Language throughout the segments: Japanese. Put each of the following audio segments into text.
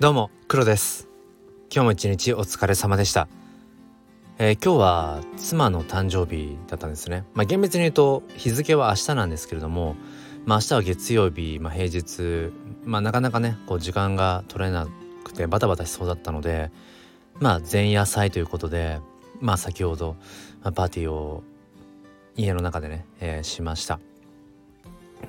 どうも黒です。今日も一日お疲れ様でした、えー、今日は妻の誕生日だったんですね。まあ厳密に言うと日付は明日なんですけれどもまあ明日は月曜日、まあ、平日まあなかなかねこう時間が取れなくてバタバタしそうだったのでまあ前夜祭ということでまあ先ほど、まあ、パーティーを家の中でね、えー、しました。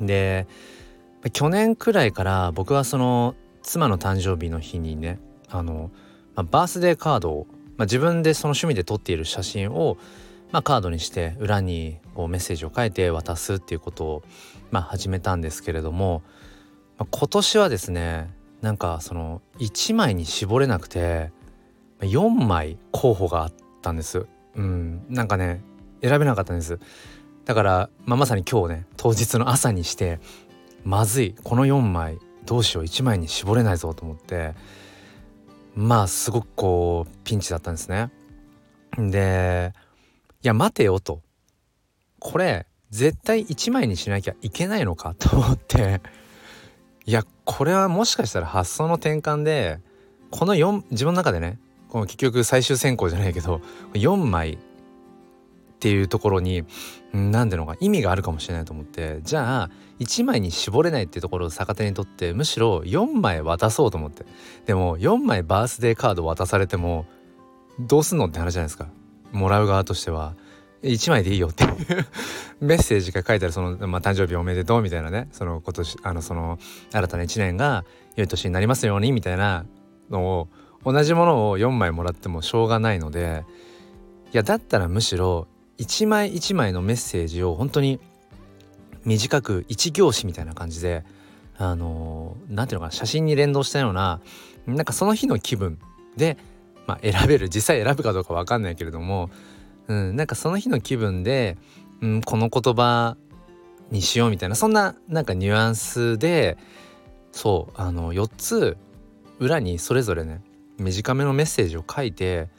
で去年くらいから僕はその妻の誕生日の日にねあの、まあ、バースデーカードを、まあ、自分でその趣味で撮っている写真を、まあ、カードにして裏にこうメッセージを書いて渡すっていうことを、まあ、始めたんですけれども、まあ、今年はですねなんかその1枚に絞れなくて4枚候補があったんです。うん、なんかね選べなかったんです。だから、まあ、まさに今日ね当日の朝にしてまずいこの4枚どうしよう1枚に絞れないぞと思ってまあすごくこうピンチだったんですね。でいや待てよとこれ絶対1枚にしなきゃいけないのかと思っていやこれはもしかしたら発想の転換でこの4自分の中でねこの結局最終選考じゃないけど4枚っていうところに何ていうのか意味があるかもしれないと思ってじゃあ1枚に絞れないっていうところを逆手にとってむしろ4枚渡そうと思って。でも4枚バースデーカード渡されてもどうすんのって話じゃないですか。もらう側としては1枚でいいよっていう。メッセージが書いてあるその、まあ、誕生日おめでとうみたいなねその今年あのその新たな1年が良い年になりますようにみたいなのを同じものを4枚もらってもしょうがないのでいやだったらむしろ一枚一枚のメッセージを本当に短く一行詞みたいな感じであの何ていうのかな写真に連動したようななんかその日の気分で、まあ、選べる実際選ぶかどうか分かんないけれども、うん、なんかその日の気分で、うん、この言葉にしようみたいなそんななんかニュアンスでそうあの4つ裏にそれぞれね短めのメッセージを書いて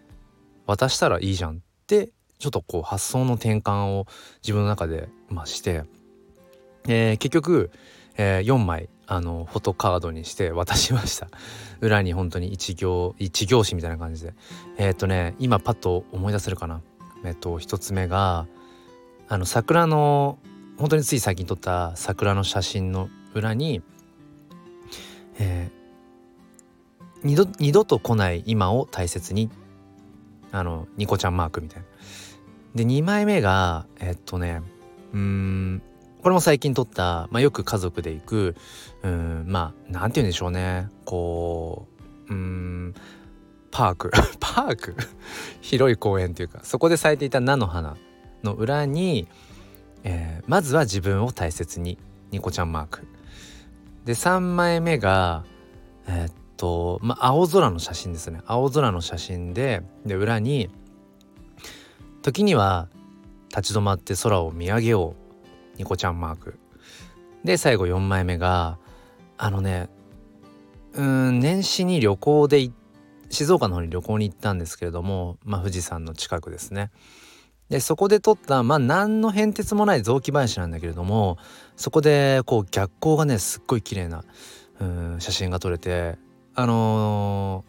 渡したらいいじゃんってちょっとこう発想の転換を自分の中で、まあ、して、えー、結局、えー、4枚あのフォトカードにして渡しました。裏に本当に一行一行詞みたいな感じで。えー、っとね今パッと思い出せるかな。えっと一つ目があの桜の本当につい最近撮った桜の写真の裏に、えー、二度二度と来ない今を大切にあのニコちゃんマークみたいな。で2枚目がえっとねうんこれも最近撮った、まあ、よく家族で行くうんまあなんて言うんでしょうね。こううんパーク。パーク？広い公園っていうかそこで咲いていた菜の花の裏に、えー、まずは自分を大切にニコちゃんマーク。で3枚目がえー、っとまあ青空の写真ですね。青空の写真でで裏に時には立ち止まって空を見上げよう。ニコちゃんマーク。で最後4枚目があのねうん年始に旅行で静岡の方に旅行に行ったんですけれども、まあ、富士山の近くですね。でそこで撮ったまあ何の変哲もない雑木林なんだけれどもそこでこう逆光がねすっごい綺麗なうん写真が撮れてあの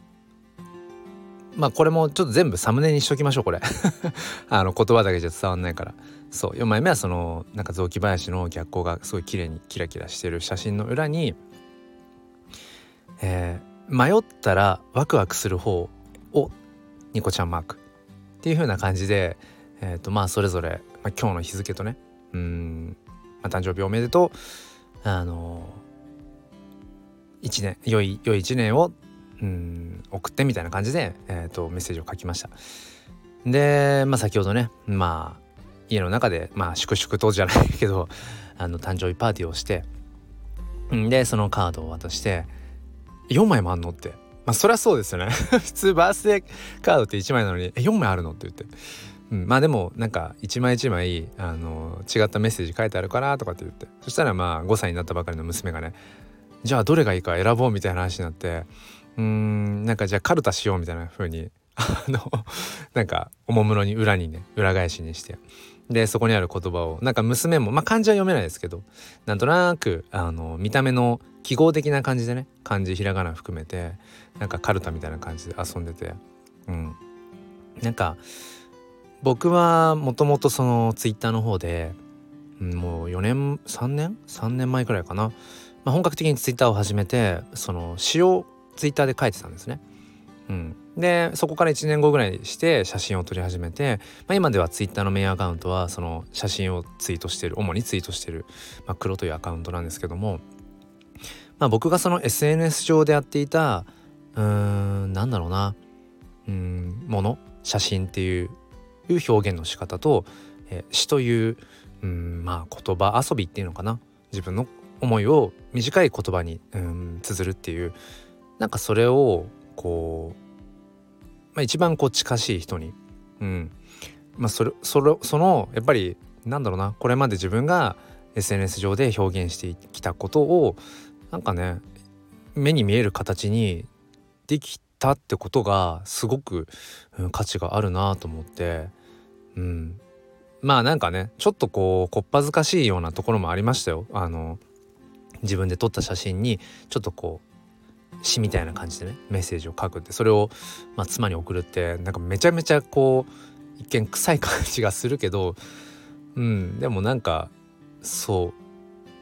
まあこれもちょっと全部サムネにしときましょうこれ。あの言葉だけじゃ伝わんないから。そう。4枚目はそのなんか雑木林の逆光がすごい綺麗にキラキラしてる写真の裏に、えー、迷ったらワクワクする方をニコちゃんマークっていう風な感じでえ、ー、とまあそれぞれ、まあ、今日の日付とねうん、まあ、誕生日おめでとうあのー、1年良い良い1年をうん送ってみたいな感じで、えーと、メッセージを書きました。で、まあ、先ほどねまあ家の中でまあ粛々とじゃないけどあの誕生日パーティーをしてでそのカードを渡して4枚もあんのって。まあそりゃそうですよね。普通バースデーカードって1枚なのに「え4枚あるの?」って言って、うん、まあでもなんか一枚一枚あの違ったメッセージ書いてあるからとかって言って。そしたらまあ5歳になったばかりの娘がねじゃあどれがいいか選ぼうみたいな話になってうんなんかじゃあカルタしようみたいな風にあのなんかおもむろに裏にね裏返しにして。でそこにある言葉をなんか娘もまあ漢字は読めないですけどなんとなくあの見た目の記号的な感じでね漢字ひらがな含めてなんかカルタみたいな感じで遊んでて。うん。なんか僕はもともとそのツイッターの方で、もう4年3年？3年前くらいかな、まあ、本格的にツイッターを始めてその詩をツイッターで書いてたんですね。うん、でそこから1年後ぐらいにして写真を撮り始めて、まあ、今ではツイッターのメインアカウントはその写真をツイートしてる主にツイートしてる、まあ、黒というアカウントなんですけども、まあ、僕がその SNS 上でやっていたうーんなんだろうなうんもの写真っていう表現の仕方と、え詩といううんまあ言葉遊びっていうのかな自分の思いを短い言葉にうん綴るっていうなんかそれをこう、まあ、一番こう近しい人に、うん。まあ、それそれそのやっぱりなんだろうな。これまで自分が SNS 上で表現してきたことをなんかね目に見える形にできたってことがすごく、うん、価値があるなと思って。うん。まあなんかねちょっとこうこっぱずかしいようなところもありましたよ。あの自分で撮った写真にちょっとこう詩みたいな感じでねメッセージを書くってそれを、まあ、妻に送るってなんかめちゃめちゃこう一見臭い感じがするけどうんでもなんかそ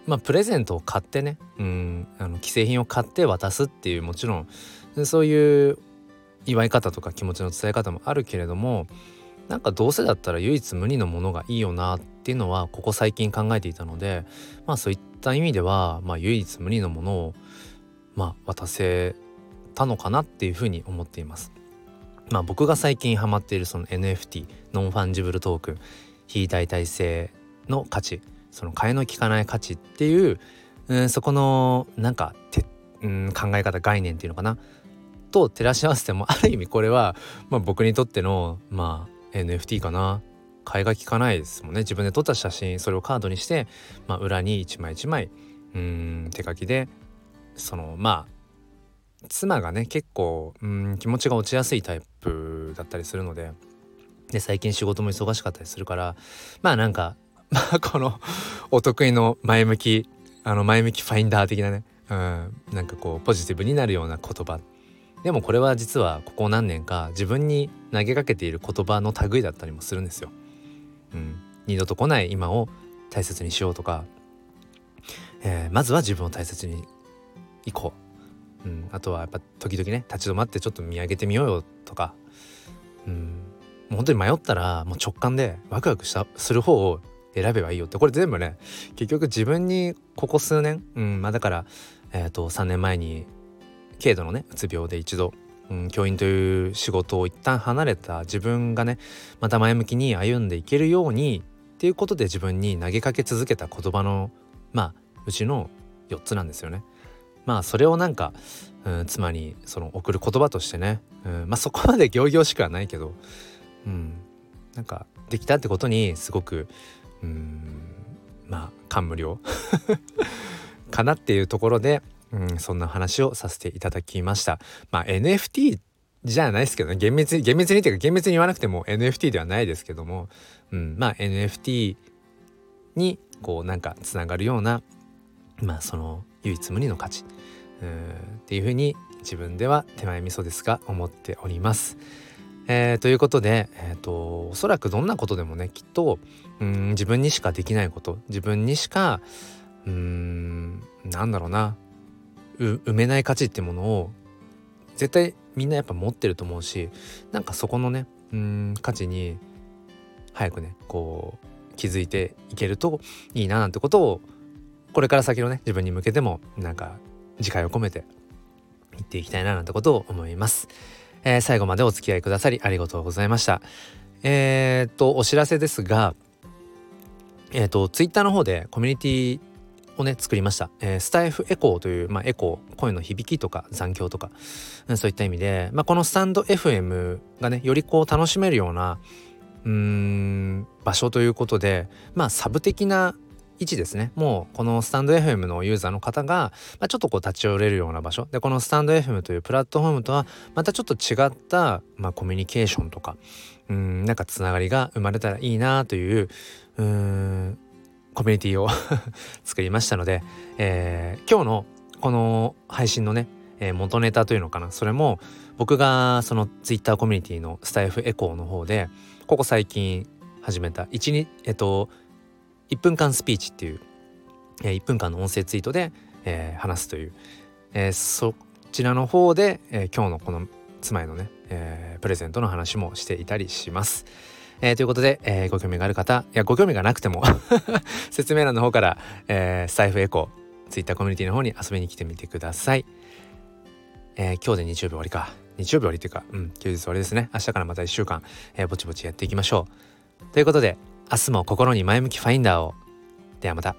うまあプレゼントを買ってねうんあの既製品を買って渡すっていうもちろんそういう祝い方とか気持ちの伝え方もあるけれどもなんかどうせだったら唯一無二のものがいいよなっていうのはここ最近考えていたのでまあそういった意味では、まあ、唯一無二のものをまあ渡せたのかなっていうふうに思っています。まあ僕が最近ハマっているその NFT non-fungible token 非代替性の価値その替えの利かない価値っていう、うん、そこのなんかて、ん、考え方概念っていうのかなと照らし合わせてもある意味これは、まあ、僕にとっての、まあ、NFT かな替えが利かないですもんね自分で撮った写真それをカードにして、まあ、裏に一枚一枚うん手書きでそのまあ妻がね結構うん気持ちが落ちやすいタイプだったりするのでで最近仕事も忙しかったりするからまあなんか まあこのお得意の前向きあの前向きファインダー的なね、うん、なんかこうポジティブになるような言葉。でもこれは実はここ何年か自分に投げかけている言葉の類だったりもするんですよ。うん、二度と来ない今を大切にしようとか、えー、まずは自分を大切にいこう、うん、あとはやっぱ時々ね立ち止まってちょっと見上げてみようよとか、うん、もう本当に迷ったらもう直感でワクワクしたする方を選べばいいよって。これ全部ね結局自分にここ数年、うん。まあ、だから、えー、と3年前に軽度のねうつ病で一度、うん、教員という仕事を一旦離れた自分がねまた前向きに歩んでいけるようにっていうことで自分に投げかけ続けた言葉のまあうちの4つなんですよね。まあそれをなんか、うん、妻にその送る言葉としてね、うん、まあそこまで仰々しくはないけど、うん、なんかできたってことにすごくうんまあ感無量 かなっていうところで、うん、そんな話をさせていただきました。まあ NFT じゃないですけどね厳密に厳密にっていうか厳密に言わなくても NFT ではないですけども、うん、まあ NFT にこうなんかつながるようなまあその唯一無二の価値っていうふうに自分では手前味噌ですが思っております。えー、ということで、えーと、おそらくどんなことでもねきっとうん自分にしかできないこと自分にしかうんなんだろうな埋めない価値ってものを絶対みんなやっぱ持ってると思うしなんかそこのねうん価値に早くねこう気づいていけるといいななんてことをこれから先のね自分に向けてもなんか次回を込めて言っていきたいななんてことを思います。えー、最後までお付き合いくださりありがとうございました。えー、っとお知らせですが、えー、っとツイッターの方でコミュニティをね作りました、えー、スタイフエコーという、まあ、エコー声の響きとか残響とか、うん、そういった意味で、まあ、このスタンド FM がねよりこう楽しめるようなうーん場所ということでまあサブ的な位置ですね。もうこのスタンド FM のユーザーの方が、まあ、ちょっとこう立ち寄れるような場所。でこのスタンド FM というプラットフォームとはまたちょっと違った、まあ、コミュニケーションとかうんなんかつながりが生まれたらいいなといううんコミュニティを 作りましたので、えー、今日のこの配信のね、えー、元ネタというのかな。それも僕がその Twitter コミュニティのスタイフエコーの方でここ最近始めた1日えっと1分間スピーチっていう、え、1分間の音声ツイートで、え、話すという、え、そちらの方で、え、今日のこの妻へのね、え、プレゼントの話もしていたりします。えー、ということで、えー、ご興味がある方いやご興味がなくても 説明欄の方から、えー、スタイフエコー Twitter コミュニティの方に遊びに来てみてください。え、今日で日曜日終わりか。日曜日終わりっていうか、うん、休日終わりですね。明日からまた1週間、え、ぼちぼちやっていきましょう。ということで、明日も心に前向きファインダーを。ではまた。